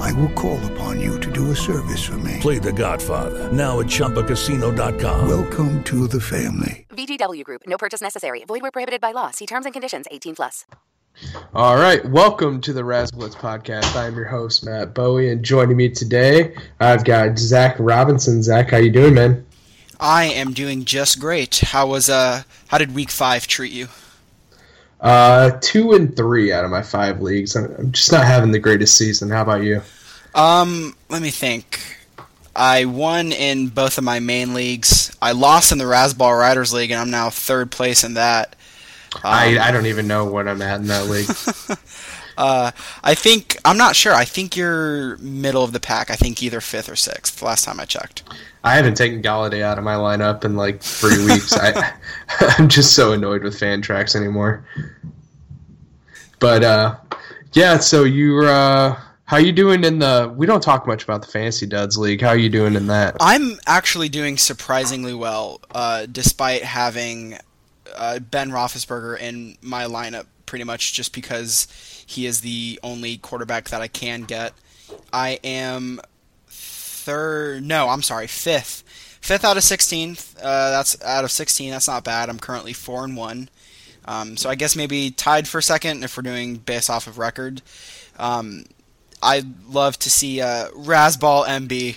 I will call upon you to do a service for me. Play The Godfather now at ChumbaCasino.com. Welcome to the family. VGW Group. No purchase necessary. Void where prohibited by law. See terms and conditions. 18 plus. All right, welcome to the RazzBlitz podcast. I am your host Matt Bowie, and joining me today, I've got Zach Robinson. Zach, how you doing, man? I am doing just great. How was uh? How did Week Five treat you? Uh, two and three out of my five leagues. I'm just not having the greatest season. How about you? Um, let me think. I won in both of my main leagues. I lost in the Razzball Riders League, and I'm now third place in that. Um, I, I don't even know what I'm at in that league. uh, I think I'm not sure. I think you're middle of the pack. I think either fifth or sixth. Last time I checked. I haven't taken Golladay out of my lineup in like three weeks. I I'm just so annoyed with Fantrax anymore. But uh, yeah, so you're uh, how you doing in the? We don't talk much about the Fantasy Duds League. How are you doing in that? I'm actually doing surprisingly well, uh, despite having uh, Ben Roethlisberger in my lineup, pretty much just because he is the only quarterback that I can get. I am third. No, I'm sorry, fifth. Fifth out of 16. Uh, that's out of 16. That's not bad. I'm currently four and one. Um, so I guess maybe tied for second if we're doing based off of record. Um, I'd love to see uh, Razzball MB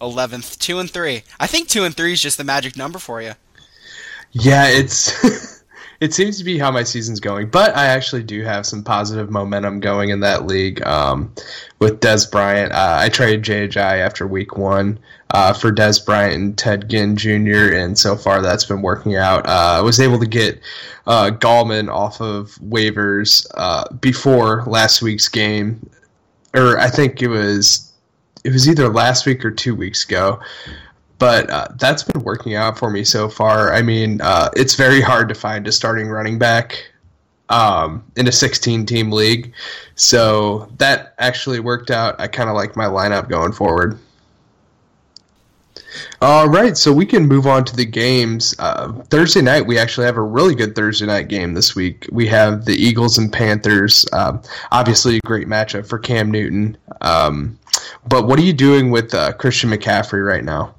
11th, two and three. I think two and three is just the magic number for you. Yeah, it's it seems to be how my season's going, but I actually do have some positive momentum going in that league. Um, with Dez Bryant, uh, I traded JHI after week one uh, for Dez Bryant and Ted Ginn Jr., and so far that's been working out. Uh, I was able to get uh, Gallman off of waivers uh, before last week's game, or I think it was it was either last week or two weeks ago but uh, that's been working out for me so far. I mean, uh, it's very hard to find a starting running back um, in a 16 team league. So that actually worked out. I kind of like my lineup going forward. All right, so we can move on to the games. Uh, Thursday night, we actually have a really good Thursday night game this week. We have the Eagles and Panthers. Um, obviously, a great matchup for Cam Newton. Um, but what are you doing with uh, Christian McCaffrey right now?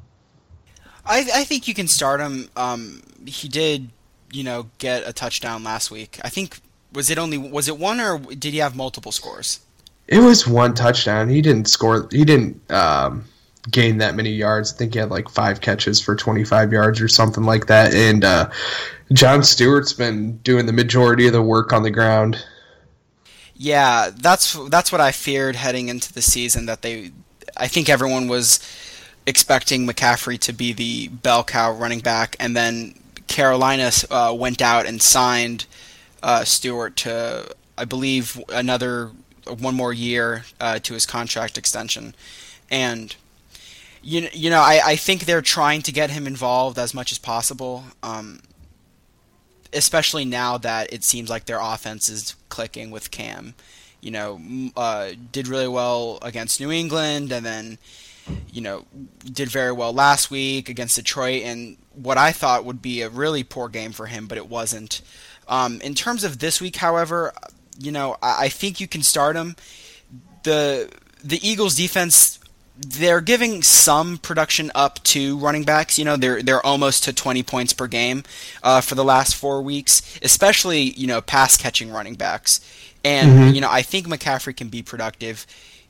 I, I think you can start him. Um, he did, you know, get a touchdown last week. I think was it only was it one or did he have multiple scores? It was one touchdown. He didn't score. He didn't um, gain that many yards. I think he had like five catches for 25 yards or something like that. And uh, John Stewart's been doing the majority of the work on the ground. Yeah, that's that's what I feared heading into the season. That they, I think everyone was expecting McCaffrey to be the bell cow running back, and then Carolina uh, went out and signed uh, Stewart to, I believe, another one more year uh, to his contract extension, and you you know I, I think they're trying to get him involved as much as possible, um, especially now that it seems like their offense is clicking with Cam. You know, uh, did really well against New England, and then you know, did very well last week against Detroit, and what I thought would be a really poor game for him, but it wasn't. Um, in terms of this week, however, you know, I, I think you can start him. The the Eagles defense they're giving some production up to running backs. You know, they're they're almost to 20 points per game uh, for the last four weeks, especially you know pass catching running backs. And mm-hmm. you know, I think McCaffrey can be productive.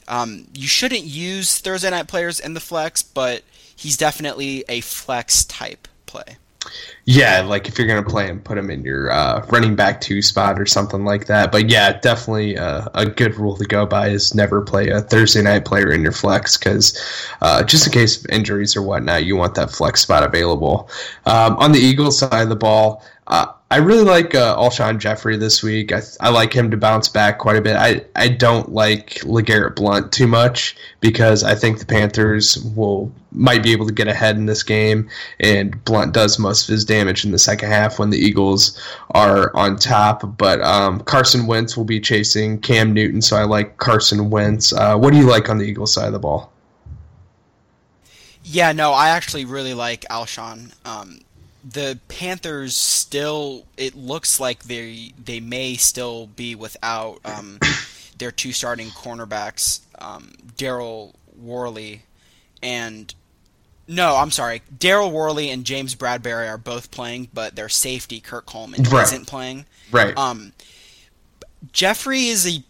Um, you shouldn't use Thursday night players in the flex, but he's definitely a flex type play. Yeah, like if you're gonna play him, put him in your uh, running back two spot or something like that. But yeah, definitely uh, a good rule to go by is never play a Thursday night player in your flex because uh, just in case of injuries or whatnot, you want that flex spot available. Um, on the Eagles side of the ball, Uh, I really like uh, Alshon Jeffery this week. I, I like him to bounce back quite a bit. I, I don't like LeGarrette Blunt too much because I think the Panthers will might be able to get ahead in this game, and Blunt does most of his damage in the second half when the Eagles are on top. But um, Carson Wentz will be chasing Cam Newton, so I like Carson Wentz. Uh, what do you like on the Eagles side of the ball? Yeah, no, I actually really like Alshon. Um, the Panthers still it looks like they they may still be without um, their two starting cornerbacks, um, Daryl Worley and no, I'm sorry. Daryl Worley and James Bradberry are both playing, but their safety Kurt Coleman right. isn't playing. Right. Um, Jeffery is a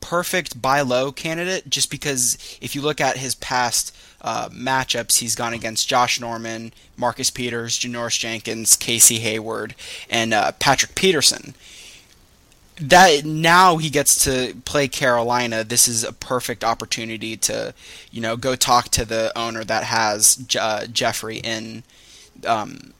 perfect buy low candidate just because if you look at his past uh, matchups, he's gone against Josh Norman, Marcus Peters, Janoris Jenkins, Casey Hayward, and uh, Patrick Peterson. That now he gets to play Carolina. This is a perfect opportunity to, you know, go talk to the owner that has uh, Jeffery in, um,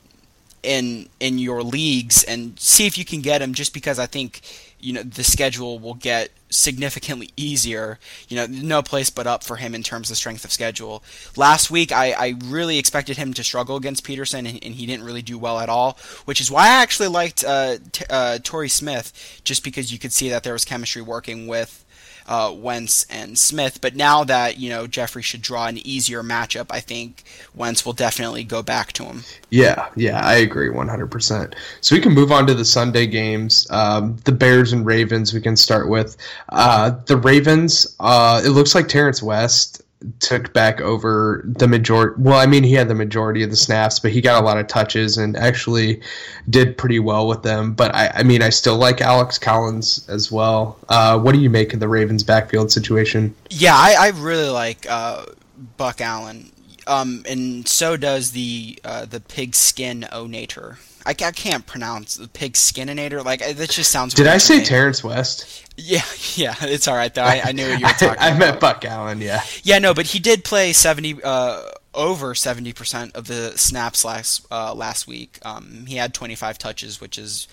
in in your leagues and see if you can get him. Just because I think you know the schedule will get significantly easier. You know, no place but up for him in terms of strength of schedule. Last week, I, I really expected him to struggle against Peterson, and, and, he didn't really do well at all. Which is why I actually liked uh, t- uh, Torrey Smith, just because you could see that there was chemistry working with uh, Wentz and Smith. But now that you know Jeffery should draw an easier matchup, I think Wentz will definitely go back to him. Yeah, yeah, I agree 100%. So we can move on to the Sunday games. Um, the Bears and Ravens. We can start with uh, the Ravens. Uh, it looks like Terrance West took back over the majority. Well, I mean, he had the majority of the snaps, but he got a lot of touches and actually did pretty well with them. But I, I mean, I still like Alex Collins as well. Uh, what do you make of the Ravens' backfield situation? Yeah, I, I really like uh, Buck Allen, um, and so does the uh, the Pigskinonator. I, I can't pronounce the pig skininator. Like that just sounds. Did I say name. Terrance West? Yeah, yeah, it's all right though. I, I knew what you were talking I, I meant Buck Allen. Yeah. Yeah, no, but he did play seventy, uh, over seventy percent of the snaps last uh, last week. Um, he had twenty five touches, which is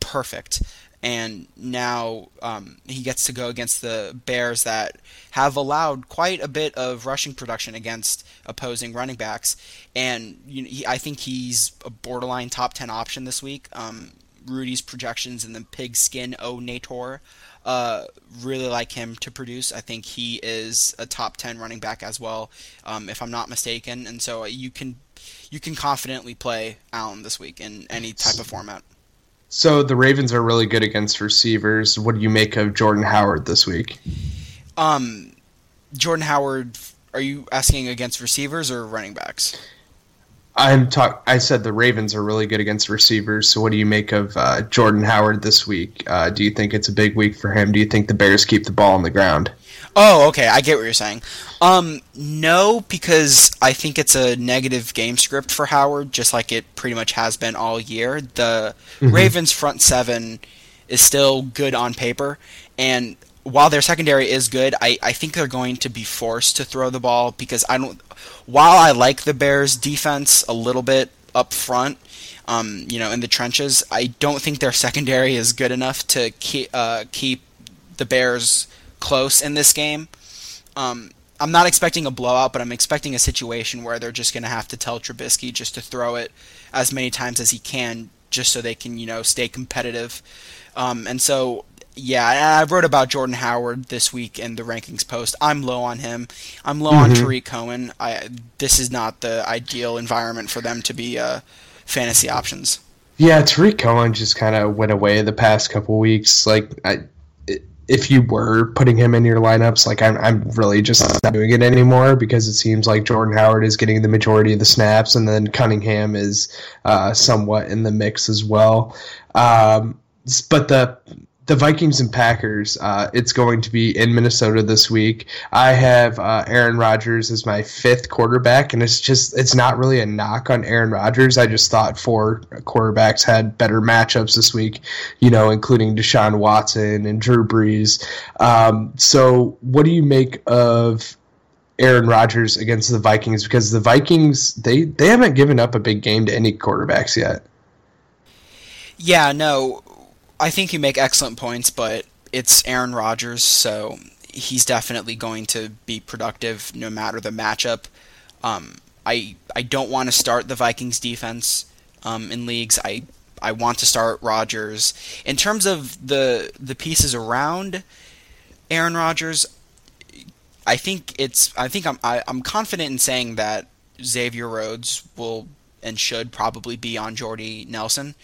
perfect and now um, he gets to go against the Bears that have allowed quite a bit of rushing production against opposing running backs, and you know, he, I think he's a borderline top ten option this week. Um, Rudy's projections in the Pigskinonator uh, really like him to produce. I think he is a top ten running back as well, um, if I'm not mistaken, and so you can you can confidently play Allen this week in any type of format. So the Ravens are really good against receivers. What do you make of Jordan Howard this week? Um, Jordan Howard. Are you asking against receivers or running backs? I'm talk. I said the Ravens are really good against receivers. So what do you make of uh, Jordan Howard this week? Uh, do you think it's a big week for him? Do you think the Bears keep the ball on the ground? Oh, okay. I get what you're saying. Um, no, because I think it's a negative game script for Howard, just like it pretty much has been all year. The mm-hmm. Ravens' front seven is still good on paper, and while their secondary is good, I, I think they're going to be forced to throw the ball because I don't. While I like the Bears' defense a little bit up front, um, you know, in the trenches, I don't think their secondary is good enough to keep uh, keep the Bears close in this game. Um, I'm not expecting a blowout, but I'm expecting a situation where they're just going to have to tell Trubisky just to throw it as many times as he can, just so they can, you know, stay competitive. Um, and so, yeah, I wrote about Jordan Howard this week in the rankings post. I'm low on him. I'm low mm-hmm. on Tarik Cohen. I, this is not the ideal environment for them to be uh, fantasy options. Yeah, Tarik Cohen just kind of went away the past couple weeks. Like, I if you were putting him in your lineups, like I'm, I'm really just not doing it anymore because it seems like Jordan Howard is getting the majority of the snaps, and then Cunningham is uh, somewhat in the mix as well. Um, but the the Vikings and Packers. Uh, it's going to be in Minnesota this week. I have uh, Aaron Rodgers as my fifth quarterback, and it's just it's not really a knock on Aaron Rodgers. I just thought four quarterbacks had better matchups this week, you know, including Deshaun Watson and Drew Brees. Um, so, what do you make of Aaron Rodgers against the Vikings? Because the Vikings they they haven't given up a big game to any quarterbacks yet. Yeah, no, I think you make excellent points, but it's Aaron Rodgers, so he's definitely going to be productive no matter the matchup. Um, I I don't want to start the Vikings defense um, in leagues. I I want to start Rodgers. In terms of the the pieces around Aaron Rodgers, I think it's I think I'm I, am i am confident in saying that Xavier Rhodes will and should probably be on Jordy Nelson.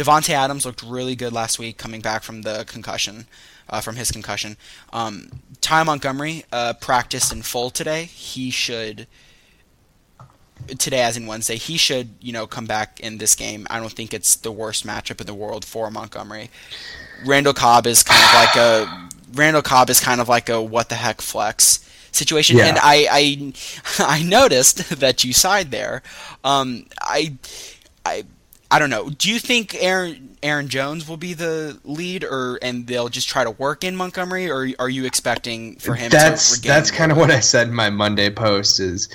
Davante Adams looked really good last week, coming back from the concussion, uh, from his concussion. Um, Ty Montgomery uh, practiced in full today. He should today, as in Wednesday, he should you know come back in this game. I don't think it's the worst matchup in the world for Montgomery. Randall Cobb is kind of like a Randall Cobb is kind of like a what the heck flex situation. Yeah. And I, I I noticed that you side there. Um, I I I don't know. Do you think Aaron Aaron Jones will be the lead, or and they'll just try to work in Montgomery, or are you expecting for him? That's that's kind of what I said in my Monday post. Is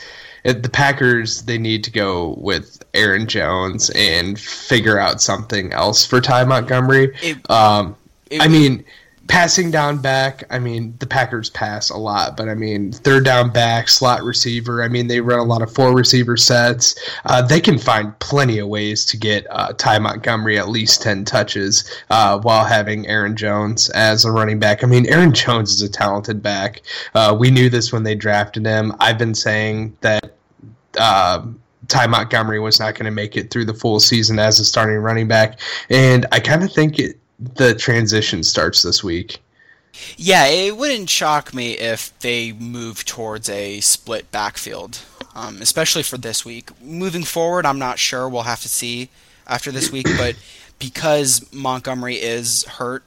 it, the Packers they need to go with Aaron Jones and figure out something else for Ty Montgomery. It, um, it, I mean passing down back, I mean, the Packers pass a lot, but I mean, third down back, slot receiver, I mean, they run a lot of four receiver sets. Uh, they can find plenty of ways to get uh, Ty Montgomery at least 10 touches uh, while having Aaron Jones as a running back. I mean, Aaron Jones is a talented back. Uh, we knew this when they drafted him. I've been saying that. Uh, Ty Montgomery was not going to make it through the full season as a starting running back, and I kind of think it the transition starts this week. Yeah, it wouldn't shock me if they move towards a split backfield, um, especially for this week. Moving forward, I'm not sure. We'll have to see after this week, but because Montgomery is hurt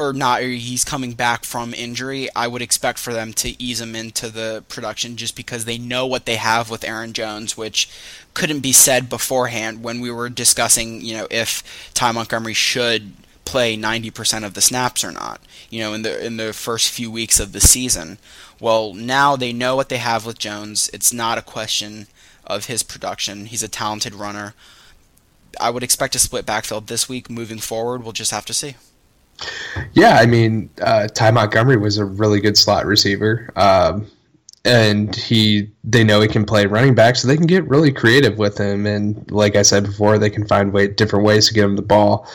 or not, or he's coming back from injury, I would expect for them to ease him into the production just because they know what they have with Aaron Jones, which couldn't be said beforehand when we were discussing, you know, if Ty Montgomery should play 90% of the snaps or not, you know, in the in the first few weeks of the season. Well, now they know what they have with Jones. It's not a question of his production. He's a talented runner. I would expect a split backfield this week moving forward. We'll just have to see. Yeah, I mean, uh, Ty Montgomery was a really good slot receiver. Um, and he they know he can play running back, so they can get really creative with him. And like I said before, they can find way different ways to get him the ball.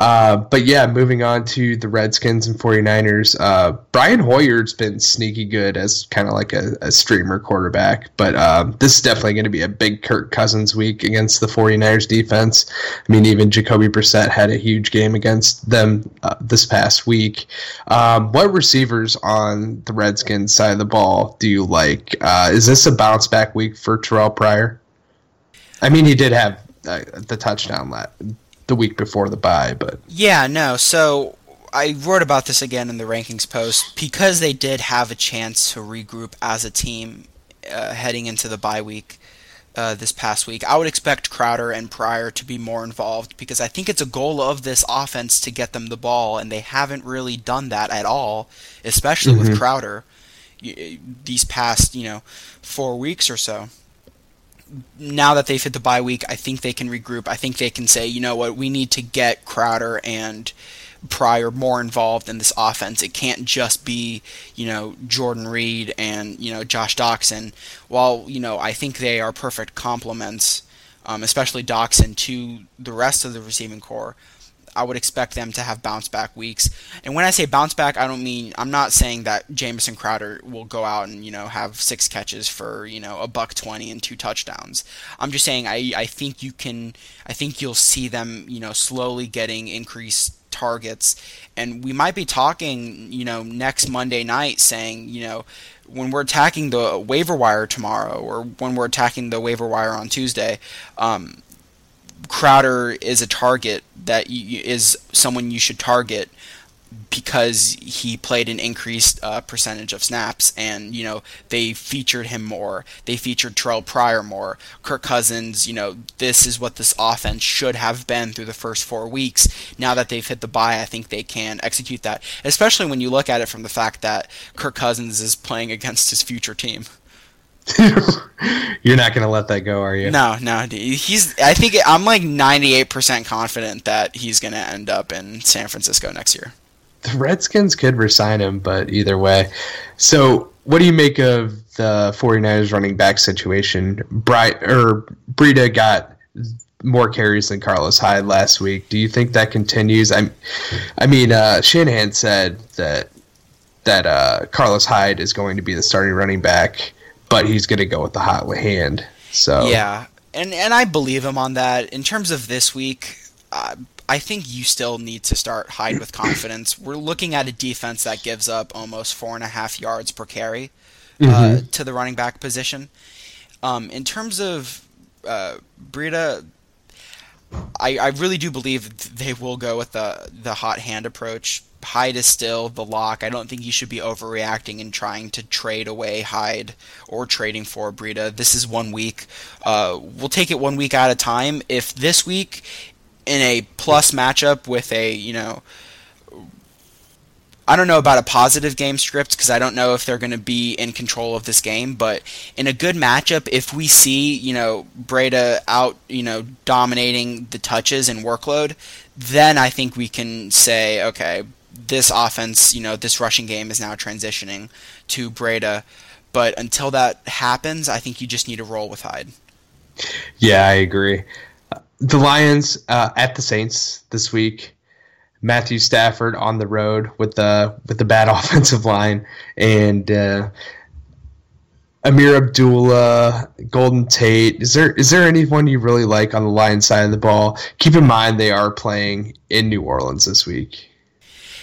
Uh, but yeah, moving on to the Redskins and 49ers. Uh, Brian Hoyer's been sneaky good as kind of like a, a, streamer quarterback, but um, this is definitely going to be a big Kirk Cousins week against the 49ers defense. I mean, even Jacoby Brissett had a huge game against them uh, this past week. Um, what receivers on the Redskins side of the ball do you like? Uh, is this a bounce back week for Terrelle Pryor? I mean, he did have uh, the touchdown the week before the bye, but yeah, no. So I wrote about this again in the rankings post because they did have a chance to regroup as a team uh, heading into the bye week. Uh, this past week. I would expect Crowder and Pryor to be more involved because I think it's a goal of this offense to get them the ball, and they haven't really done that at all, especially mm-hmm. with Crowder these past you know four weeks or so now that they've hit the bye week, I think they can regroup. I think they can say, you know what, we need to get Crowder and Pryor more involved in this offense. It can't just be, you know, Jordan Reed and, you know, Josh Doctson. While, you know, I think they are perfect complements, um, especially Doctson, to the rest of the receiving corps. I would expect them to have bounce back weeks. And when I say bounce back, I don't mean I'm not saying that Jamison Crowder will go out and you know have six catches for you know a buck twenty and two touchdowns. I'm just saying I I think you can I think you'll see them you know slowly getting increased targets and we might be talking you know next Monday night saying you know when we're attacking the waiver wire tomorrow or when we're attacking the waiver wire on Tuesday um, Crowder is a target that you, is someone you should target because he played an increased uh, percentage of snaps, and you know they featured him more. They featured Terrelle Pryor more. Kirk Cousins, you know, this is what this offense should have been through the first four weeks. Now that they've hit the bye, I think they can execute that. Especially when you look at it from the fact that Kirk Cousins is playing against his future team. You're not going to let that go, are you? No, no. He's. I think I'm like 98% confident that he's going to end up in San Francisco next year. The Redskins could resign him, but either way. So, what do you make of the 49ers running back situation? Bright or Breida got more carries than Carlos Hyde last week. Do you think that continues? I, I mean, uh, Shanahan said that that uh, Carlos Hyde is going to be the starting running back, but he's going to go with the hot hand. So yeah, and and I believe him on that. In terms of this week, uh, I think you still need to start Hyde with confidence. We're looking at a defense that gives up almost four and a half yards per carry uh, mm-hmm. to the running back position. Um, in terms of uh, Breida, I, I really do believe they will go with the the hot hand approach. Hyde is still the lock. I don't think you should be overreacting and trying to trade away Hyde or trading for Breida. This is one week. Uh, we'll take it one week at a time. If this week in a plus matchup with a you know I don't know about a positive game script because I don't know if they're going to be in control of this game. But in a good matchup, if we see you know Breida out, you know dominating the touches and workload, then I think we can say, okay, this offense, you know, this rushing game is now transitioning to Breida. But until that happens, I think you just need to roll with Hyde. Yeah, I agree. The Lions uh, at the Saints this week. Matthew Stafford on the road with the with the bad offensive line and uh, Ameer Abdullah, Golden Tate. Is there is there anyone you really like on the Lions side of the ball? Keep in mind they are playing in New Orleans this week.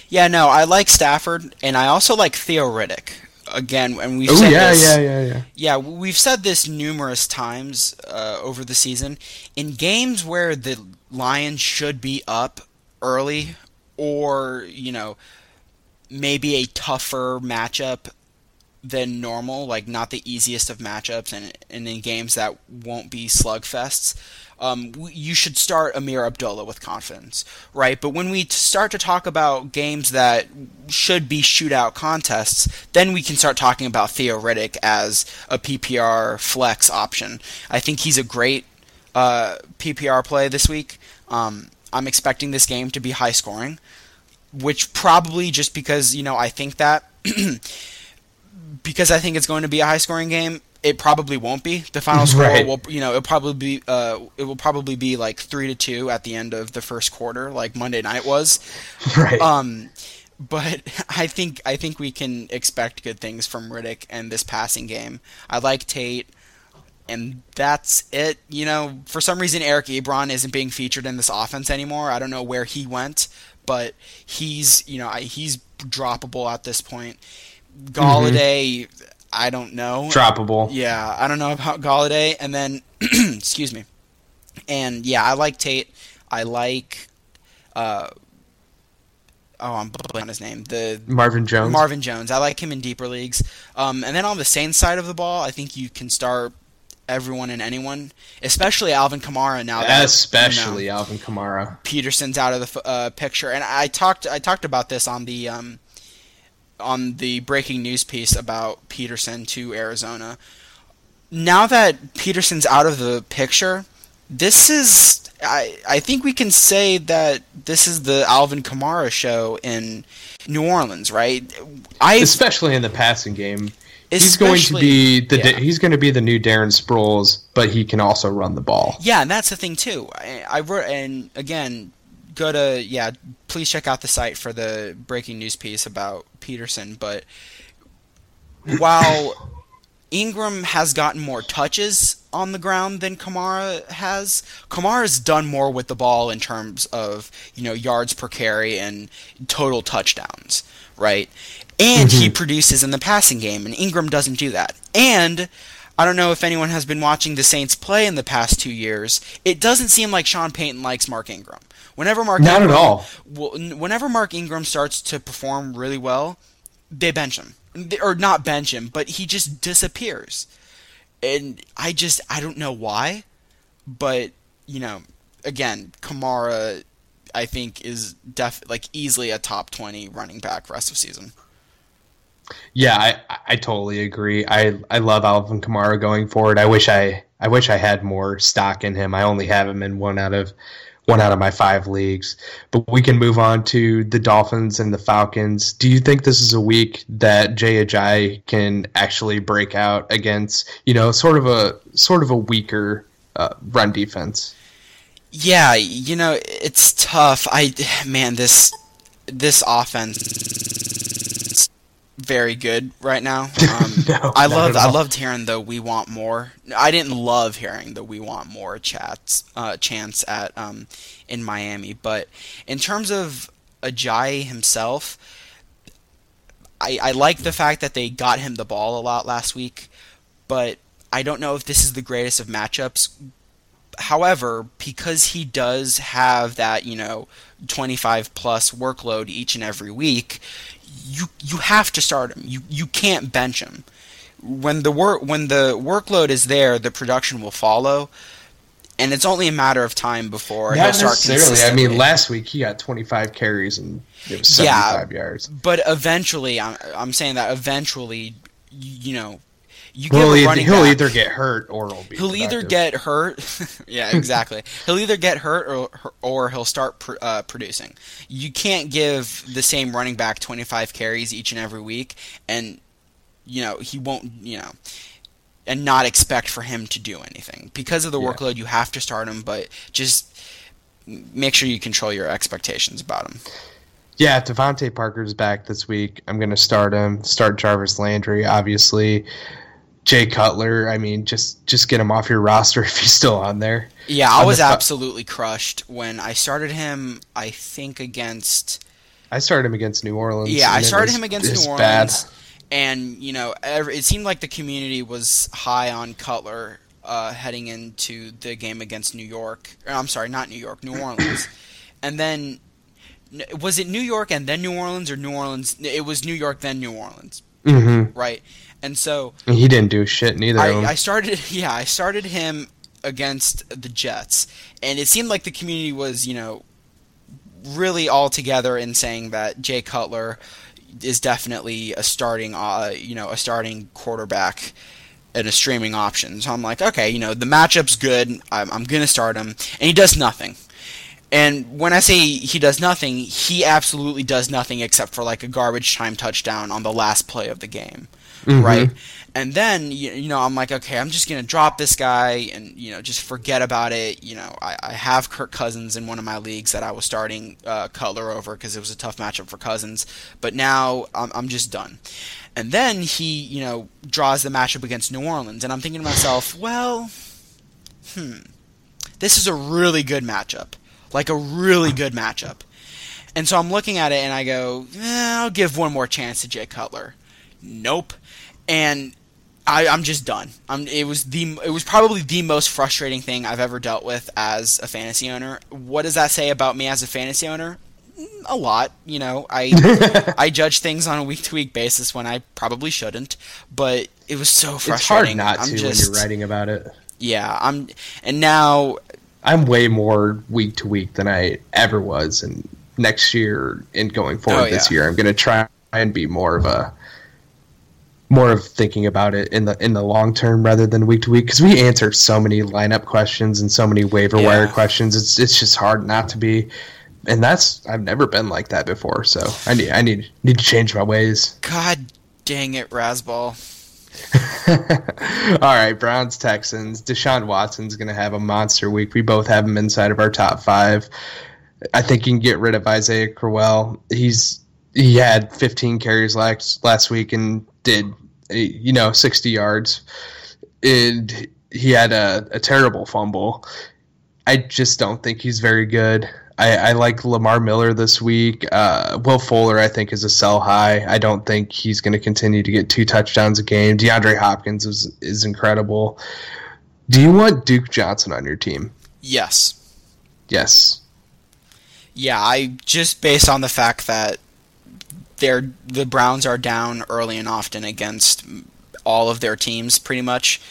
Yeah, no, I like Stafford, and I also like Theo Riddick. Again, and we've Ooh, said yeah, this, yeah, yeah, yeah. Yeah, we've said this numerous times uh, over the season. In games where the Lions should be up early or you know maybe a tougher matchup than normal, like not the easiest of matchups, and, and in games that won't be slugfests, um, you should start Ameer Abdullah with confidence, right? But when we start to talk about games that should be shootout contests, then we can start talking about Theo Riddick as a PPR flex option. I think he's a great uh, PPR play this week. Um, I'm expecting this game to be high scoring, which probably just because you know I think that because I think it's going to be a high scoring game. It probably won't be. The final score right. will, you know, it'll probably be, uh, it will probably be like three to two at the end of the first quarter, like Monday night was. Right. Um, but I think I think we can expect good things from Riddick and this passing game. I like Tate and that's it. You know, for some reason, Eric Ebron isn't being featured in this offense anymore. I don't know where he went, but he's you know he's droppable at this point. Golladay, mm-hmm. I don't know. Droppable. Yeah, I don't know about Golladay. And then, excuse me. And yeah, I like Tate. I like. Uh, oh, I'm blanking on his name. The Marvin Jones. Marvin Jones. I like him in deeper leagues. Um, and then on the Saints side of the ball, I think you can start everyone and anyone, especially Alvin Kamara now. That, especially you know, Alvin Kamara. Peterson's out of the uh, picture, and I talked I talked about this on the um, on the breaking news piece about Peterson to Arizona. Now that Peterson's out of the picture, this is I I think we can say that this is the Alvin Kamara show in New Orleans, right? I especially in the passing game he's going to be the yeah. he's going to be the new Darren Sproles, but he can also run the ball. Yeah, and that's the thing too. I, I wrote and again, go to yeah, please check out the site for the breaking news piece about Peterson. But while Ingram has gotten more touches on the ground than Kamara has. Kamara's done more with the ball in terms of, you know, yards per carry and total touchdowns, right? and mm-hmm. he produces in the passing game, and Ingram doesn't do that. And I don't know if anyone has been watching the Saints play in the past two years. It doesn't seem like Sean Payton likes Mark Ingram. Whenever Mark not Ingram, at all. Whenever Mark Ingram starts to perform really well, they bench him, or not bench him, but he just disappears. And I just I don't know why, but you know, again, Kamara, I think is def like easily a top twenty running back rest of season. Yeah, I, I totally agree. I I love Alvin Kamara going forward. I wish I I wish I had more stock in him. I only have him in one out of one out of my five leagues. But we can move on to the Dolphins and the Falcons. Do you think this is a week that Jay Ajayi can actually break out against, you know, sort of a sort of a weaker uh, run defense? Yeah, you know, it's tough. I man, this this offense very good right now. Um, No, I loved I loved hearing the "We Want More." I didn't love hearing the "We Want More" chats uh, chants at um, in Miami, but in terms of Ajayi himself, I, I like the fact that they got him the ball a lot last week, but I don't know if this is the greatest of matchups. However, because he does have that, you know, 25 plus workload each and every week, you you have to start him. You you can't bench him. When the work when the workload is there, the production will follow, and it's only a matter of time before he'll Not start necessarily. I mean, last week he got 25 carries and it was Yeah. 75 yards. But eventually, I'm, I'm saying that eventually, you know, you He'll, give a either, running he'll back, either get hurt or he'll be. he'll either get hurt. yeah, exactly. he'll either get hurt or or he'll start pr- uh, producing. You can't give the same running back 25 carries each and every week, and you know he won't. You know. And not expect for him to do anything because of the Yeah. workload. You have to start him, but just make sure you control your expectations about him. Yeah, DeVante Parker's back this week. I'm going to start him. Start Jarvis Landry, obviously. Jay Cutler. I mean, just just get him off your roster if he's still on there. Yeah, I was absolutely crushed when I started him. I think against I started him against New Orleans. yeah, I started was- him against New bad. Orleans, and you know, every, it seemed like the community was high on Cutler uh, heading into the game against New York. Or, I'm sorry, not New York, New Orleans, and then was it New York and then New Orleans or New Orleans? It was New York then New Orleans, Mm-hmm. right? And so he didn't do shit neither. I, I started yeah I started him against the Jets. And it seemed like the community was you know really all together in saying that Jay Cutler is definitely a starting uh, you know a starting quarterback and a streaming option. So I'm like okay you know the matchup's good. I'm, I'm gonna start him. And he does nothing. And when I say he does nothing he absolutely does nothing except for like a garbage time touchdown on the last play of the game Mhm. right? And then you, you know I'm like, okay, I'm just gonna drop this guy and you know just forget about it. You know, I, I have Kirk Cousins in one of my leagues that I was starting uh, Cutler over because it was a tough matchup for Cousins, but now I'm, I'm just done. And then he, you know, draws the matchup against New Orleans, and I'm thinking to myself, well, hmm, this is a really good matchup, like a really good matchup. And so I'm looking at it and I go, eh, I'll give one more chance to Jay Cutler. Nope. And I, I'm just done. I'm, it was the it was probably the most frustrating thing I've ever dealt with as a fantasy owner. What does that say about me as a fantasy owner? Mm, A lot, you know. I I judge things on a week to week basis when I probably shouldn't, but it was so frustrating. it's hard not I'm to just, when you're writing about it. Yeah, I'm and now I'm way more week to week than I ever was, and next year and going forward Oh, this yeah. year, I'm going to try and be more of a more of thinking about it in the in the long term rather than week to week because we answer so many lineup questions and so many waiver wire questions. It's it's just hard not to be, and that's I've never been like that before. So I need I need need to change my ways. God dang it, Razzball. All right, Browns Texans. Deshaun Watson's going to have a monster week. We both have him inside of our top five. I think you can get rid of Isaiah Crowell. He's he had 15 carries last last week and did you know 60 yards. And he had a, a terrible fumble. I just don't think he's very good. I, I like Lamar Miller this week. Uh, Will Fuller, I think, is a sell high. I don't think he's going to continue to get two touchdowns a game. DeAndre Hopkins is is incredible. Do you want Duke Johnson on your team? Yes. Yes. Yeah, I just based on the fact that they're the Browns are down early and often against all of their teams pretty much,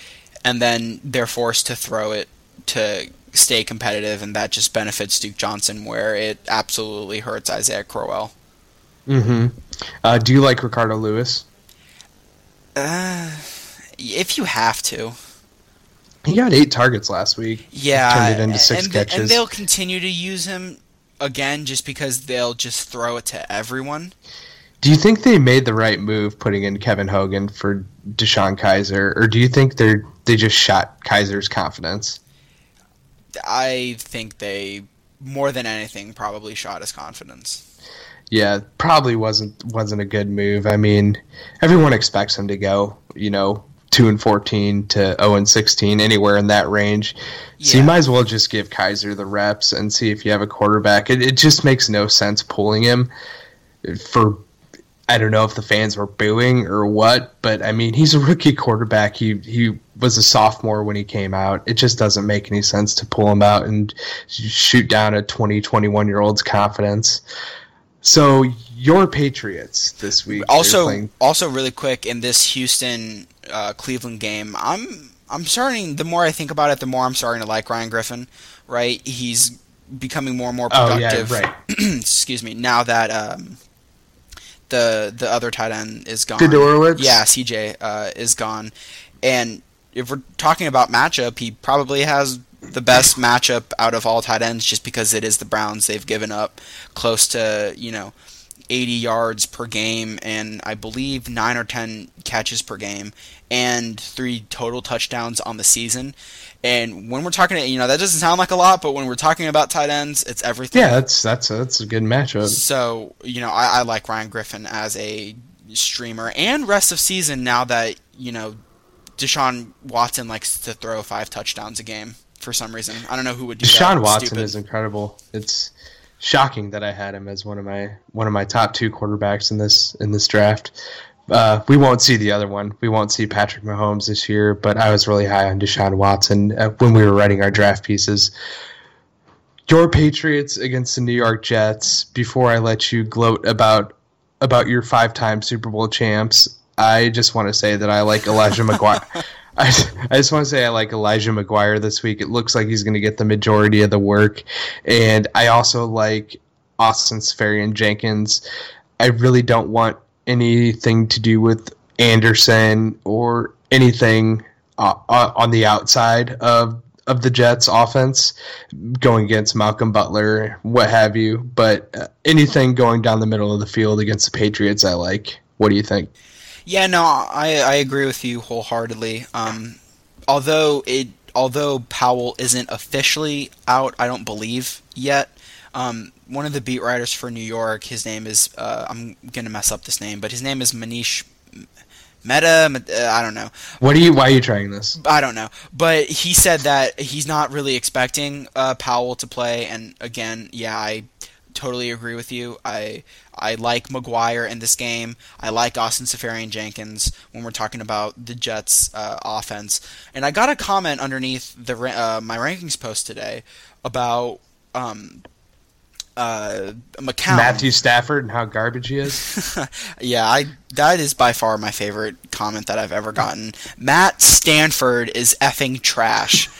and then they're forced to throw it to stay competitive, and that just benefits Duke Johnson where it absolutely hurts Isaiah Crowell. Mm-hmm. Uh, do you like Ricardo Louis? Uh, if you have to. He got eight targets last week. Yeah, turned it into six and, catches. and they'll continue to use him again just because they'll just throw it to everyone. Do you think they made the right move putting in Kevin Hogan for DeShone Kizer, or do you think they're they just shot Kizer's confidence? I think they more than anything probably shot his confidence. Yeah, probably wasn't wasn't a good move. I mean, everyone expects him to go, you know, two and fourteen to zero and sixteen, anywhere in that range. So you might as well just give Kizer the reps and see if you have a quarterback. It, it just makes no sense pulling him for. I don't know if the fans were booing or what, but I mean, he's a rookie quarterback. He he was a sophomore when he came out. It just doesn't make any sense to pull him out and shoot down a 20, 21 year old's confidence. So your Patriots this week. Also, also really quick in this Houston uh, Cleveland game, I'm I'm starting. The more I think about it, the more I'm starting to like Ryan Griffin. Right, he's becoming more and more productive. Oh, yeah, right. excuse me. Now that um, the the other tight end is gone, Fedorowicz? yeah, CJ uh, is gone, and if we're talking about matchup, he probably has the best matchup out of all tight ends, just because it is the Browns. They've given up close to you know 80 yards per game, and I believe nine or 10 catches per game, and three total touchdowns on the season. And when we're talking, you know, that doesn't sound like a lot, but when we're talking about tight ends, it's everything. yeah, that's that's a, that's a good matchup. So you know, I, I like Ryan Griffin as a streamer and rest of season now that you know Deshaun Watson likes to throw five touchdowns a game for some reason. I don't know who would do that. Deshaun Watson Stupid. is incredible. It's shocking that I had him as one of my one of my top two quarterbacks in this in this draft. Uh, we won't see the other one. We won't see Patrick Mahomes this year, but I was really high on Deshaun Watson uh, when we were writing our draft pieces. Your Patriots against the New York Jets. Before I let you gloat about about your five-time Super Bowl champs, I just want to say that I like Elijah McGuire. I, I just want to say I like Elijah McGuire this week. It looks like he's going to get the majority of the work, and I also like Austin Seferian-Jenkins. I really don't want anything to do with Anderson or anything uh, uh, on the outside of of the Jets offense going against Malcolm Butler, what have you. But uh, anything going down the middle of the field against the Patriots, I like. What do you think? Yeah, no, I, I agree with you wholeheartedly. Um, although it although Powell isn't officially out, I don't believe yet. Um, one of the beat writers for New York, his name is uh, I'm gonna mess up this name, but his name is Manish Mehta. uh, I don't know. What do you? Why are you trying this? I don't know, but he said that he's not really expecting uh, Powell to play. And again, yeah, I totally agree with you. I I like McGuire in this game. I like Austin Seferian-Jenkins when we're talking about the Jets' uh, offense. And I got a comment underneath the uh, my rankings post today about um, uh, McCown. Matthew Stafford and how garbage he is. yeah, I that is by far my favorite comment that I've ever gotten. Matt Stanford is effing trash.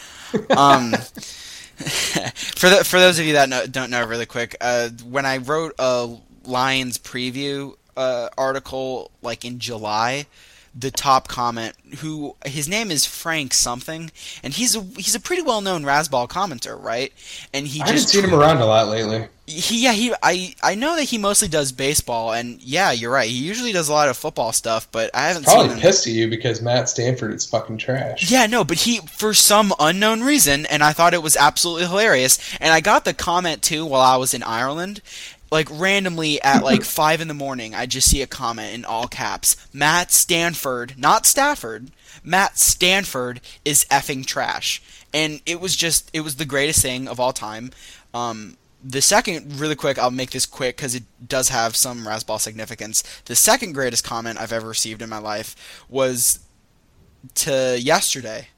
Um, for the, for those of you that know, don't know, really quick, uh, when I wrote a Lions preview uh, article like in July, the top comment, who his name is Frank something, and he's a he's a pretty well known Razzball commenter, right? And he just I just seen him around a lot lately. he, yeah, he I I know that he mostly does baseball, and yeah, you're right. He usually does a lot of football stuff, but I haven't seen Probably him. pissed at you because Matt Stanford is fucking trash. Yeah, no, but he for some unknown reason, and I thought it was absolutely hilarious. And I got the comment too while I was in Ireland. Like randomly at like five in the morning, I just see a comment in all caps: Matt Stanford, not Stafford. Matt Stanford is effing trash, and it was just it was the greatest thing of all time. Um, the second, really quick, I'll make this quick because it does have some Razzball significance. The second greatest comment I've ever received in my life was to yesterday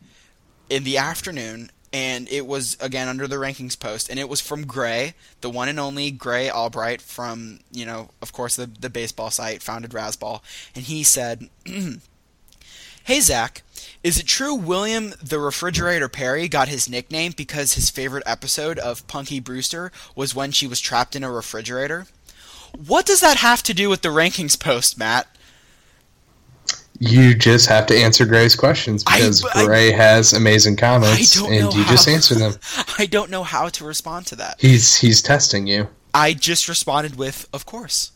in the afternoon, and it was again under the rankings post, and it was from Grey, the one and only Grey Albright from you know, of course, the the baseball site founded Razzball, and he said. Hey Zach, is it true William the Refrigerator Perry got his nickname because his favorite episode of Punky Brewster was when she was trapped in a refrigerator? What does that have to do with the rankings post, Matt? You just have to answer Grey's questions because I- Grey has amazing comments, and you just answer them. I don't know how to respond to that. He's he's testing you. I just responded with, "Of course."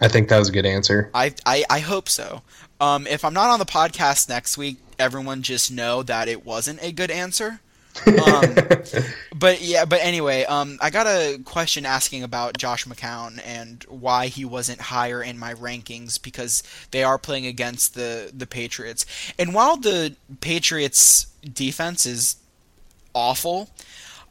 I think that was a good answer. I I, I hope so. Um, if I'm not on the podcast next week, everyone just know that it wasn't a good answer. Um, but yeah, but anyway, um, I got a question asking about Josh McCown and why he wasn't higher in my rankings because they are playing against the the Patriots. And while the Patriots defense is awful,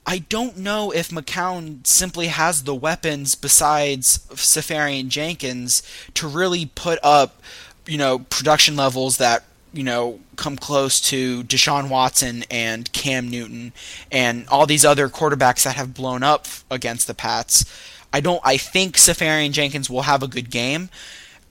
I don't know if McCown simply has the weapons besides Seferian-Jenkins to really put up, you know, production levels that you know come close to Deshaun Watson and Cam Newton and all these other quarterbacks that have blown up against the Pats. I don't. I think Seferian-Jenkins will have a good game,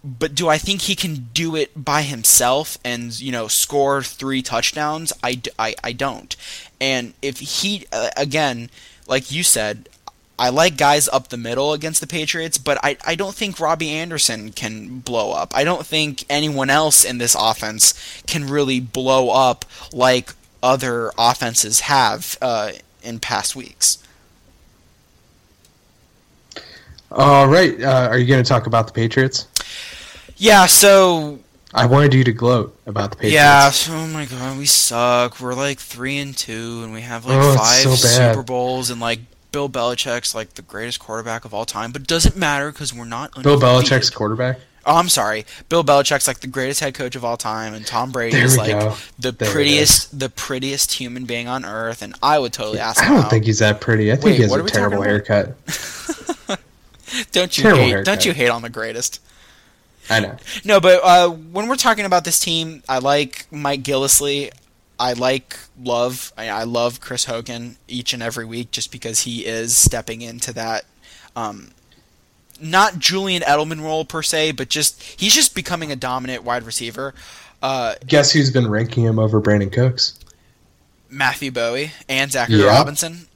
but do I think he can do it by himself and you know score three touchdowns? I, I, I don't. And if he uh, again, like you said, I like guys up the middle against the Patriots, but I, I don't think Robbie Anderson can blow up. I don't think anyone else in this offense can really blow up like other offenses have uh, in past weeks. All right, uh, are you going to talk about the Patriots? Yeah, so I wanted you to gloat about the Patriots. Yeah. Oh my god, we suck. We're like three and two, and we have like Oh, five so. Super Bowls, and like Bill Belichick's like the greatest quarterback of all time. But it doesn't matter because we're not. Bill undefeated. Belichick's quarterback. Oh, I'm sorry. Bill Belichick's like the greatest head coach of all time, and Tom Brady is like go. the There prettiest, the prettiest human being on earth. And I would totally ask him. I don't out. think he's that pretty. I think Wait, he has a are we talking terrible haircut. Don't you terrible hate? haircut. Don't you hate on the greatest? I know. No, but uh, when we're talking about this team, I like Mike Gillislee. I like love. I, I love Chris Hogan each and every week just because he is stepping into that, um, not Julian Edelman role per se, but just he's just becoming a dominant wide receiver. Uh, Guess who's been ranking him over Brandin Cooks? Matthew Bowie and Zachary Yeah. Robinson,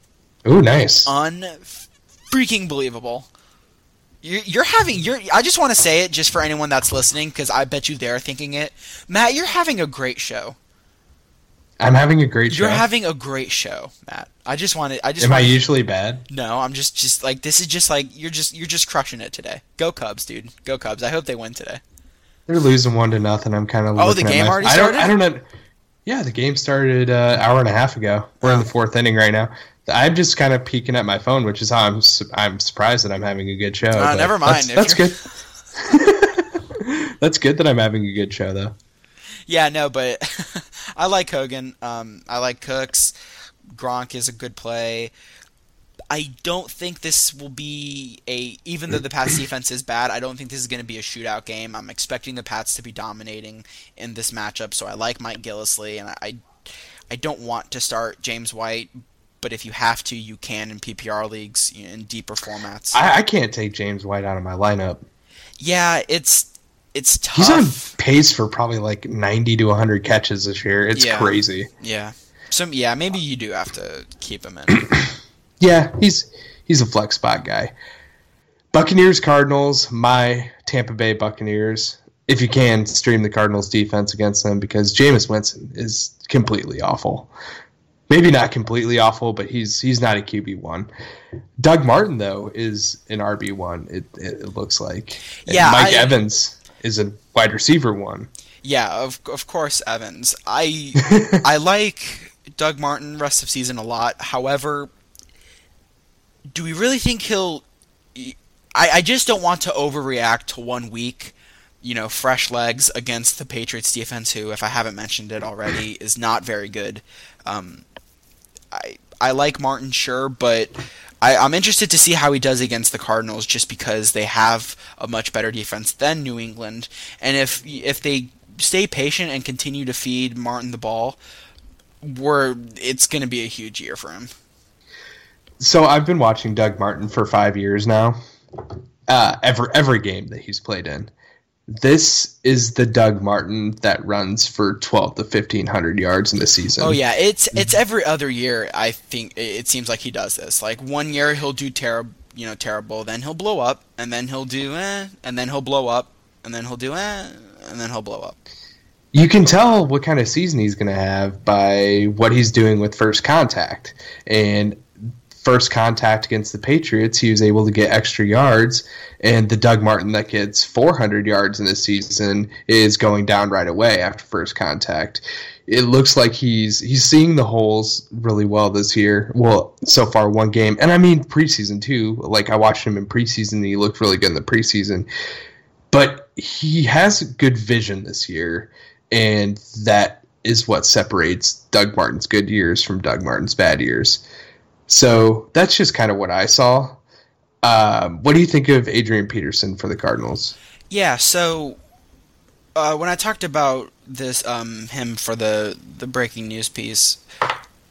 Ooh, nice. un freaking believable. You're, you're having you're. I just want to say it just for anyone that's listening because I bet you they're thinking it. Matt, you're having a great show. I'm having a great show. You're having a great show, Matt. I just wanted. I just. Am I usually bad? No, I'm just just like this is just like you're just you're just crushing it today. Go Cubs, dude. Go Cubs. I hope they win today. They're losing one to nothing. I'm kind of. Oh, the game already I don't, started? I don't know. Yeah, the game started uh, hour and a half ago. We're in the fourth inning right now. I'm just kind of peeking at my phone, which is how I'm. su- I'm surprised that I'm having a good show. Uh, never mind. That's, that's good. that's good that I'm having a good show, though. Yeah, no, but I like Hogan. Um, I like Cooks. Gronk is a good play. I don't think this will be a. Even though the Pats defense is bad, I don't think this is going to be a shootout game. I'm expecting the Pats to be dominating in this matchup, so I like Mike Gillislee, and I, I don't want to start James White, but if you have to, you can in PPR leagues in deeper formats. I, I can't take James White out of my lineup. yeah, it's it's tough. He's on pace for probably like 90 to 100 catches this year. It's Yeah. crazy. Yeah. So yeah, maybe you do have to keep him in. Yeah, he's he's a flex spot guy. Buccaneers Cardinals, my Tampa Bay Buccaneers. If you can stream the Cardinals defense against them because Jameis Winston is completely awful. Maybe not completely awful, but he's he's not a QB one. Doug Martin though is an RB one. It, it looks like. And Yeah, Mike I- Evans is a wide receiver one. Yeah, of of course, Evans. I I like Doug Martin rest of season a lot. However, do we really think he'll? I I just don't want to overreact to one week. You know, fresh legs against the Patriots defense, who, if I haven't mentioned it already, is not very good. Um, I I like Martin, sure, but I, I'm interested to see how he does against the Cardinals, just because they have a much better defense than New England, and if if they stay patient and continue to feed Martin the ball, we're it's going to be a huge year for him. So I've been watching Doug Martin for five years now. Uh, every every game that he's played in. This is the Doug Martin that runs for twelve to fifteen hundred yards in the season. Oh yeah, it's it's every other year. I think it seems like he does this. Like one year he'll do terrible, you know, terrible. Then he'll blow up, and then he'll do eh, and then he'll blow up, and then he'll do eh, and then he'll blow up. you can tell what kind of season he's going to have by what he's doing with first contact. And first contact against the Patriots, he was able to get extra yards. And the Doug Martin that gets 400 yards in this season is going down right away after first contact. It looks like he's he's seeing the holes really well this year. Well, so far one game, and I mean preseason too. Like I watched him in preseason, and he looked really good in the preseason. But he has good vision this year, and that is what separates Doug Martin's good years from Doug Martin's bad years. So that's just kind of what I saw. Um, what do you think of Adrian Peterson for the Cardinals? Yeah, so uh, when I talked about this um, him for the the breaking news piece,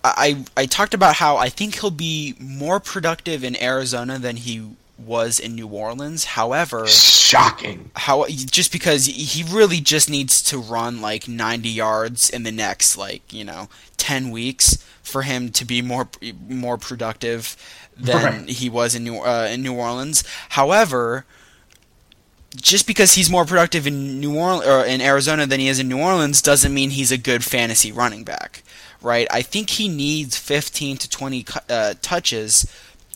I I talked about how I think he'll be more productive in Arizona than he was in New Orleans. However, shocking. How just because he really just needs to run like 90 yards in the next like, you know, 10 weeks for him to be more more productive than right. he was in New uh, in New Orleans. However, just because he's more productive in New Orleans or in Arizona than he is in New Orleans doesn't mean he's a good fantasy running back, right? I think he needs 15 to 20 uh, touches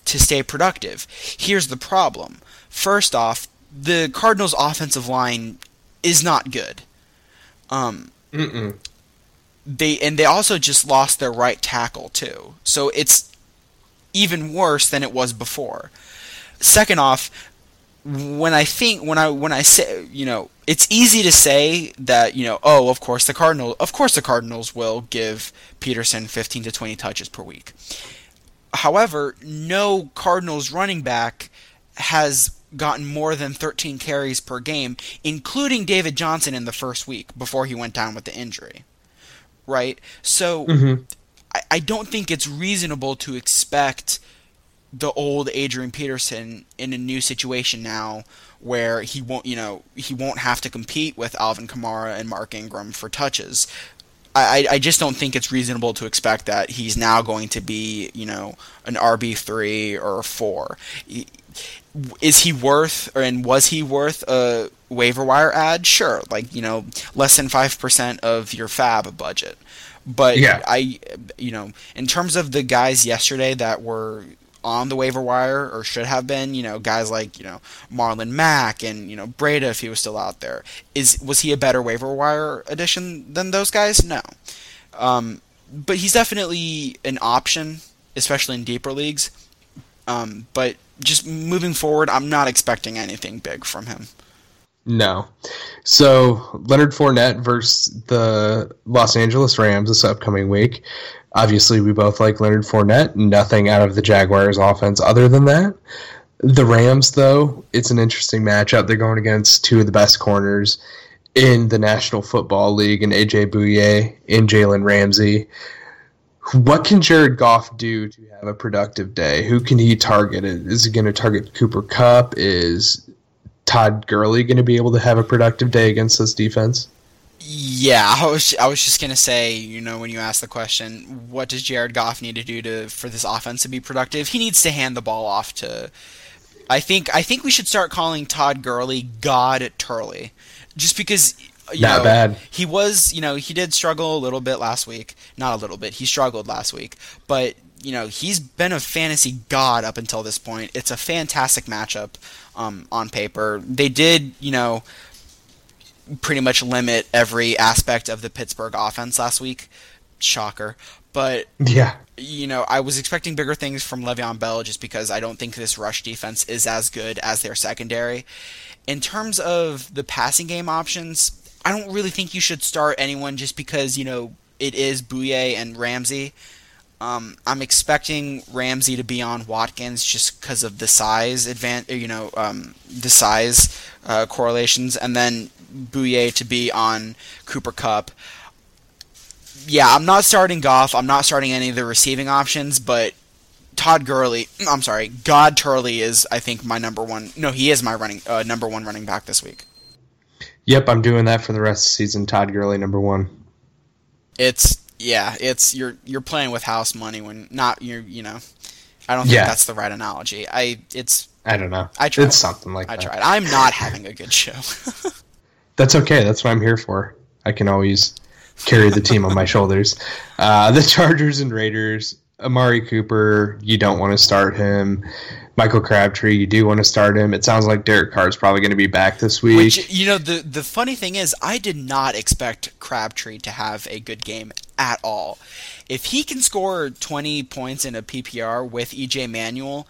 to stay productive. Here's the problem. First off, the Cardinals' offensive line is not good. Um, Mm-mm. they and they also just lost their right tackle too, so it's even worse than it was before. Second off, when I think when I when I say you know it's easy to say that you know oh of course the Cardinal of course the Cardinals will give Peterson 15 to 20 touches per week. However, no Cardinals running back has gotten more than 13 carries per game, including David Johnson in the first week before he went down with the injury. Right? So mm-hmm. I, I don't think it's reasonable to expect the old Adrian Peterson in a new situation now where he won't, you know, he won't have to compete with Alvin Kamara and Mark Ingram for touches. I, I just don't think it's reasonable to expect that he's now going to be, you know, an RB three or a four. Is he worth, or and was he worth a waiver wire ad? Sure, like you know, less than five percent of your fab budget. But yeah. I, you know, in terms of the guys yesterday that were on the waiver wire or should have been, you know, guys like, you know, Marlon Mack and, you know, Breida if he was still out there. Is was he a better waiver wire addition than those guys? No. Um, but he's definitely an option, especially in deeper leagues. Um, but just moving forward, I'm not expecting anything big from him. No. So Leonard Fournette versus the Los Angeles Rams this upcoming week. Obviously, we both like Leonard Fournette. Nothing out of the Jaguars' offense other than that. The Rams, though, it's an interesting matchup. They're going against two of the best corners in the National Football League, and AJ Bouye and Jalen Ramsey. What can Jared Goff do to have a productive day? Who can he target? Is he going to target Cooper Kupp? Is Todd Gurley going to be able to have a productive day against this defense? Yeah, I was I was just gonna say, you know, when you ask the question, what does Jared Goff need to do to for this offense to be productive? He needs to hand the ball off to. I think I think we should start calling Todd Gurley God Turley, just because. You Not know, bad. He was, you know, he did struggle a little bit last week. Not a little bit. He struggled last week, but you know he's been a fantasy god up until this point. It's a fantastic matchup um, on paper. They did, you know, pretty much limit every aspect of the Pittsburgh offense last week. Shocker. But yeah, you know, I was expecting bigger things from Le'Veon Bell just because I don't think this rush defense is as good as their secondary. In terms of the passing game options, I don't really think you should start anyone just because you know it is Bouye and Ramsey. Um, I'm expecting Ramsey to be on Watkins just because of the size advan- you know, um, the size uh, correlations, and then Bouye to be on Cooper Kupp. Yeah, I'm not starting Goff. I'm not starting any of the receiving options, but Todd Gurley, I'm sorry, God Turley is I think my number one. No, he is my running uh, number one running back this week. Yep, I'm doing that for the rest of the season. Todd Gurley, number one. It's yeah, it's you're you're playing with house money when not you're you know. I don't think Yeah. that's the right analogy. I it's I don't know. I tried. It's something like I that. tried. I'm not having a good show. That's okay. That's what I'm here for. I can always carry the team on my shoulders. Uh, the Chargers and Raiders. Amari Cooper, you don't want to start him. Michael Crabtree, you do want to start him. It sounds like Derek Carr is probably going to be back this week. Which you know the the funny thing is, I did not expect Crabtree to have a good game at all. If he can score 20 points in a PPR with EJ Manuel,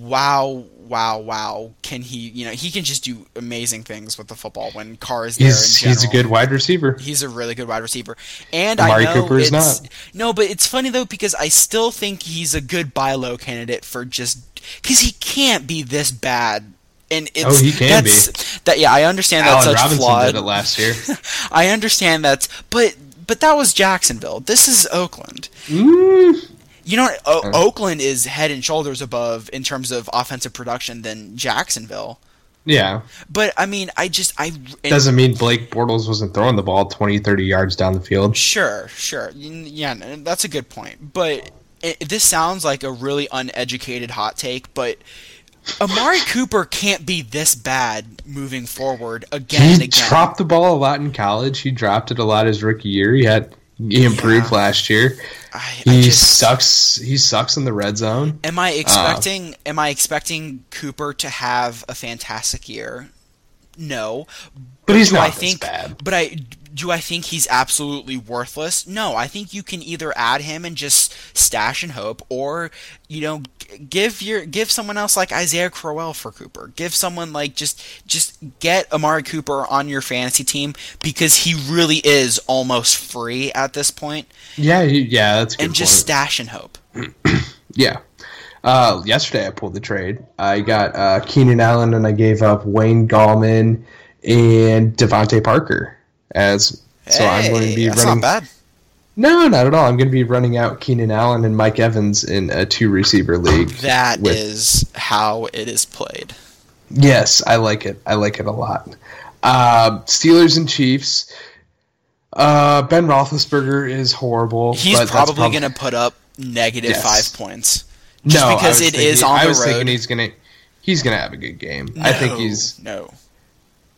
wow, wow, wow, can he? You know, he can just do amazing things with the football when Carr is there. he's, he's a good wide receiver. He's a really good wide receiver, and Amari I know Cooper is not. No, but it's funny though because I still think he's a good buy low candidate for just because he can't be this bad. And it's, Oh, he can that's, That yeah, I understand Allen that's such Robinson flawed. did it last year. I understand that's, but but that was Jacksonville. This is Oakland. Mm, You know, o- Oakland is head and shoulders above in terms of offensive production than Jacksonville. yeah. But I mean, I just I and- Doesn't mean Blake Bortles wasn't throwing the ball 20, 30 yards down the field. Sure, sure. Yeah, that's a good point. But it, this sounds like a really uneducated hot take, but Amari Cooper can't be this bad moving forward again and again. He again. dropped the ball a lot in college. He dropped it a lot his rookie year. He had he improved Yeah. last year. I, I He just, sucks. He sucks in the red zone. Am I uh, expecting? am I expecting Cooper to have a fantastic year? No, But he's not I think, bad. But I do I think he's absolutely worthless? No, I think you can either add him and just stash and hope, or you know, g- give your give someone else like Isaiah Crowell for Cooper. Give someone like just just get Amari Cooper on your fantasy team because he really is almost free at this point, Yeah, yeah, that's and just point. stash and hope. Yeah. Uh, yesterday I pulled the trade. I got uh, Keenan Allen and I gave up Wayne Gallman and DeVante Parker as so I'm going to be running. not bad. No, not at all. I'm going to be running out Keenan Allen and Mike Evans in a two receiver league. That with- is how it is played. Yes, I like it. I like it a lot. Uh, Steelers and Chiefs. Uh, ben Roethlisberger is horrible. He's probably prob- going to put up negative Yes. five points. Just no, because it is thinking- on I the was thinking road. he's gonna he's gonna have a good game. I think he's. no.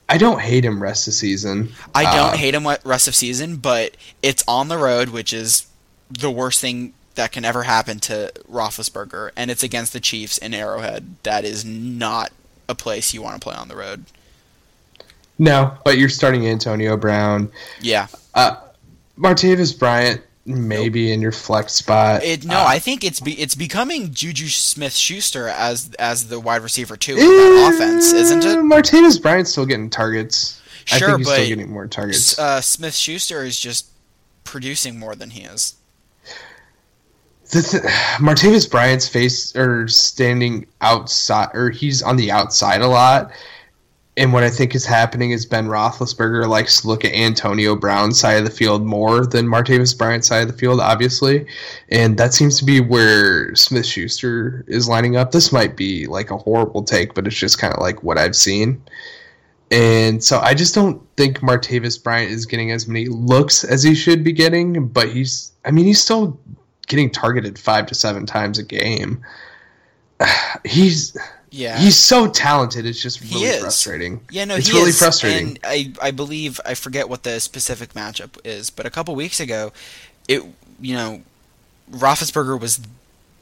I don't hate him rest of season. I don't Uh, hate him rest of season, but it's on the road, which is the worst thing that can ever happen to Roethlisberger, and it's against the Chiefs in Arrowhead. That is not a place you want to play on the road. No, but you're starting Antonio Brown, Yeah, Martavis Bryant, maybe in your flex spot. it, no, Uh, I think it's be, it's becoming Juju Smith-Schuster as as the wide receiver too in eh, that offense, isn't it? Martavis Bryant's still getting targets. I Sure, think he's but still getting more targets. Uh, Smith-Schuster is just producing more than he is. the th- Martavis Bryant's face or standing outside, or he's on the outside a lot. And what I think is happening is Ben Roethlisberger likes to look at Antonio Brown's side of the field more than Martavis Bryant's side of the field, obviously. And that seems to be where Smith Schuster is lining up. This might be like a horrible take, but it's just kind of like what I've seen. And so I just don't think Martavis Bryant is getting as many looks as he should be getting, but he's, I mean, he's still getting targeted five to seven times a game. He's Yeah, he's so talented. It's just really frustrating. Yeah, no, it's really is. frustrating. And I, I believe I forget what the specific matchup is, but a couple weeks ago, it you know, Roethlisberger was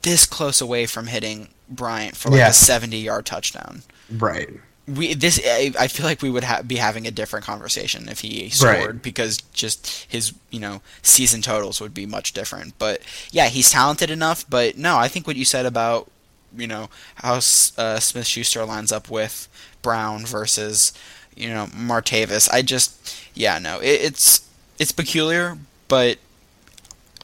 this close away from hitting Bryant for like Yeah. a seventy-yard touchdown. right. We this I, I feel like we would ha- be having a different conversation if he scored because just his you know season totals would be much different. But yeah, he's talented enough. But no, I think what you said about you know how uh, Smith Schuster lines up with Brown versus you know Martavis. I just yeah no it, it's it's peculiar, but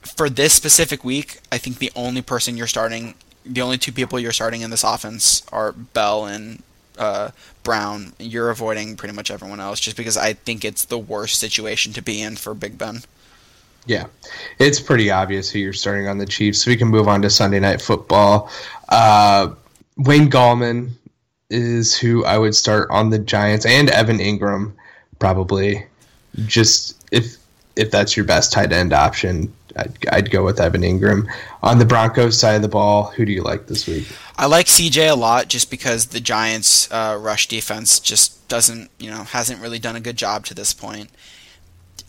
for this specific week, I think the only person you're starting, the only two people you're starting in this offense are Bell and uh, Brown. You're avoiding pretty much everyone else just because I think it's the worst situation to be in for Big Ben. Yeah, it's pretty obvious who you're starting on the Chiefs. We can move on to Sunday Night Football. Uh, Wayne Gallman is who I would start on the Giants, and Evan Engram probably. Just if if that's your best tight end option, I'd, I'd go with Evan Engram. On the Broncos side of the ball, who do you like this week? I like CJ a lot just because the Giants' uh, rush defense just doesn't, you know, hasn't really done a good job to this point.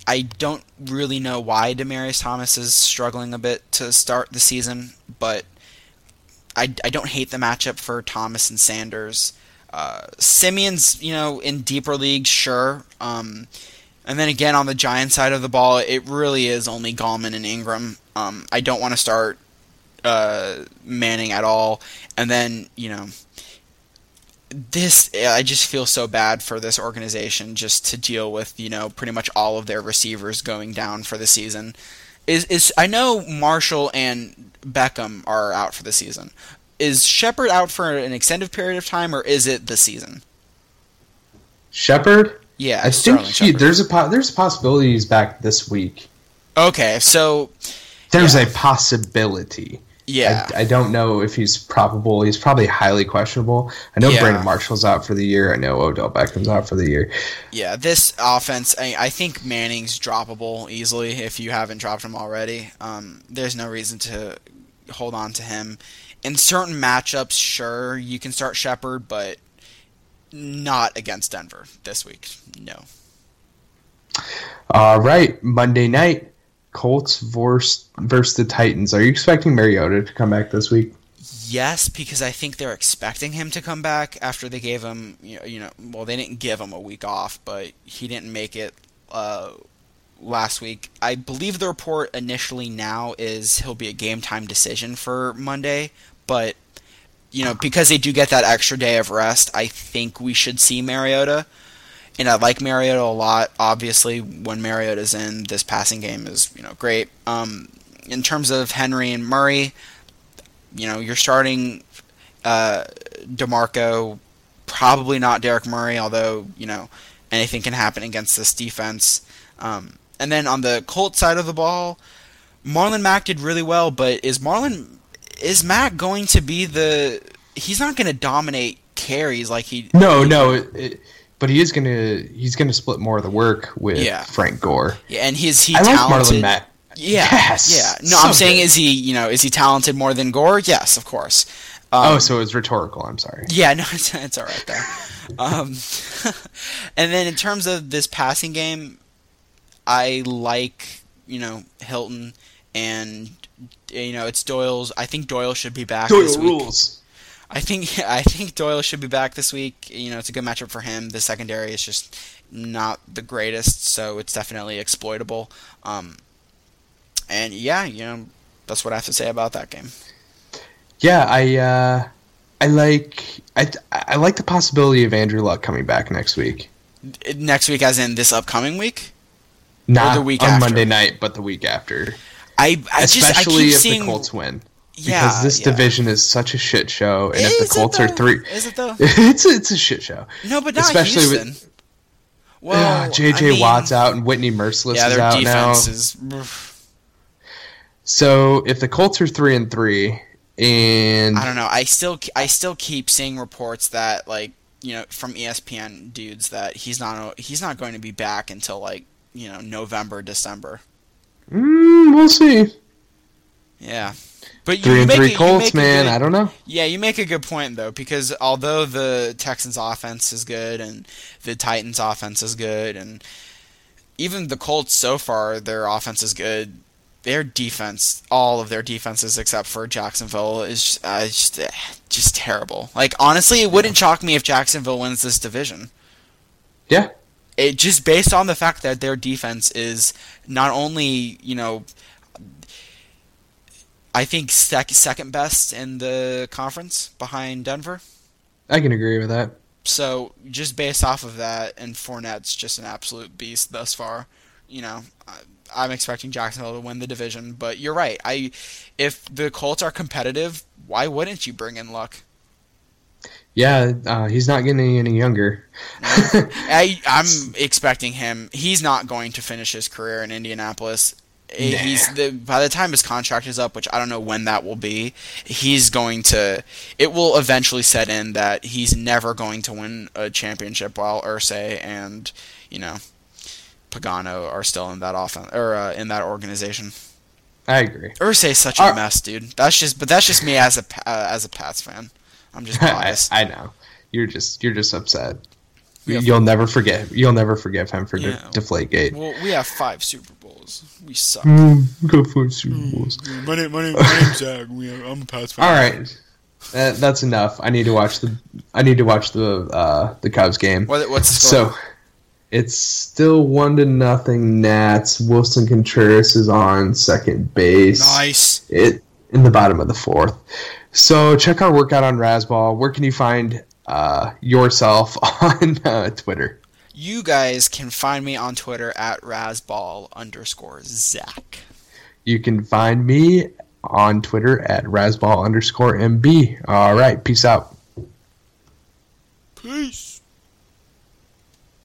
I don't really know why Demaryius Thomas is struggling a bit to start the season, but I, I don't hate the matchup for Thomas and Sanders. Uh, Siemian's, you know, in deeper leagues, sure. Um, and then again, on the Giant side of the ball, it really is only Gallman and Ingram. Um, I don't want to start uh, Manning at all. And then, you know, this I just feel so bad for this organization just to deal with you know pretty much all of their receivers going down for the season. Is is I know Marshall and Beckham are out for the season. Is Shepard out for an extended period of time or is it the season? Shepard. Yeah, I think he, there's a po- there's he's back this week. Okay, so there's yeah. a possibility. Yeah, I, I, don't know if he's probable. He's probably highly questionable. I know Yeah. Brandon Marshall's out for the year. I know Odell Beckham's out for the year. Yeah, this offense, I, I think Manning's droppable easily if you haven't dropped him already. Um, there's no reason to hold on to him. In certain matchups, sure, you can start Shepard, but not against Denver this week. No. All right, Monday night, Colts versus, versus the Titans. Are you expecting Mariota to come back this week? Yes, because I think they're expecting him to come back after they gave him, you know, you know well, they didn't give him a week off, but he didn't make it uh, last week. I believe the report initially now is he'll be a game time decision for Monday, but you know, because they do get that extra day of rest, I think we should see Mariota. And I like Mariota a lot. Obviously, when Mariota's in, this passing game is you know great. Um, in terms of Henry and Murray, you know, you're starting uh, Demarco, probably not Derek Murray, although you know anything can happen against this defense. Um, and then on the Colt side of the ball, Marlon Mack did really well, but is Marlon is Mack going to be the? He's not going to dominate carries like he. No, no. It, it, but he is gonna he's gonna split more of the work with Yeah. Frank Gore. Yeah, and he's he I like talented. Marlon Mack. Yeah, Yes, yeah. No, so I'm saying good. is he you know is he talented more than Gore? Yes, of course. Um, oh, so it was rhetorical. I'm sorry. Yeah, no, it's, it's all right though. um, and then in terms of this passing game, I like you know Hilton and you know it's Doyle's. I think Doyle should be back. this week. I think I think Doyle should be back this week. You know, it's a good matchup for him. The secondary is just not the greatest, so it's definitely exploitable. Um, and yeah, you know, that's what I have to say about that game. Yeah, I uh, I like I I like the possibility of Andrew Luck coming back next week. Next week, as in this upcoming week. Not the week on after. Monday night, but the week after. I, I just I Especially keep if seeing the Colts win. Yeah, because this yeah. division is such a shit show, and if the Colts are three, Is it though? it's a, it's a shit show. No, but not Especially with- Houston. well, J.J. I mean, Watt's out and Whitney Mercilus Yeah, is out now. is. So if the Colts are three and three, and I don't know. I still I still keep seeing reports that like you know from ESPN dudes that he's not he's not going to be back until like you know November December. mm, we'll see. Yeah. But you Three and make three a- you Colts, man. good- I don't know. Yeah, you make a good point though, because although the Texans' offense is good and the Titans' offense is good, and even the Colts so far, their offense is good. Their defense, all of their defenses except for Jacksonville, is uh, just eh, just terrible. Like honestly, it wouldn't shock me if Jacksonville wins this division. Yeah, It just based on the fact that their defense is not only you know. I think sec- second best in the conference behind Denver. I can agree with that. So just based off of that, and Fournette's just an absolute beast thus far. You know, I- I'm expecting Jacksonville to win the division, but you're right. I, if the Colts are competitive, why wouldn't you bring in Luck? Yeah, uh, he's not getting any younger. I, I'm expecting him. He's not going to finish his career in Indianapolis. Eh, He's the by the time his contract is up, which I don't know when that will be. He's going to. It will eventually set in that he's never going to win a championship while Irsay and you know Pagano are still in that offense or uh, in that organization. I agree. Irsay's such a mess, dude. That's just, but that's just me as a uh, as a Pats fan. I'm just biased. I know. You're just you're just upset. You'll never forget. You'll never forgive him for Yeah. De- Deflategate. Well, we have five Super Bowls. We suck. Mm, Go for Super Bowls. My name, my name, my name's Zach. We, I'm a Pats fan. All right, that, that's enough. I need to watch the. I need to watch the uh, the Cubs game. What, what's the score? So it's still one to nothing. Nats. Willson Contreras is on second base. nice. It in the bottom of the fourth. So check our workout on Razzball. Where can you find uh, yourself on uh, Twitter? You guys can find me on Twitter at Razzball underscore Zach. You can find me on Twitter at Razzball underscore MB. All right, peace out. Peace.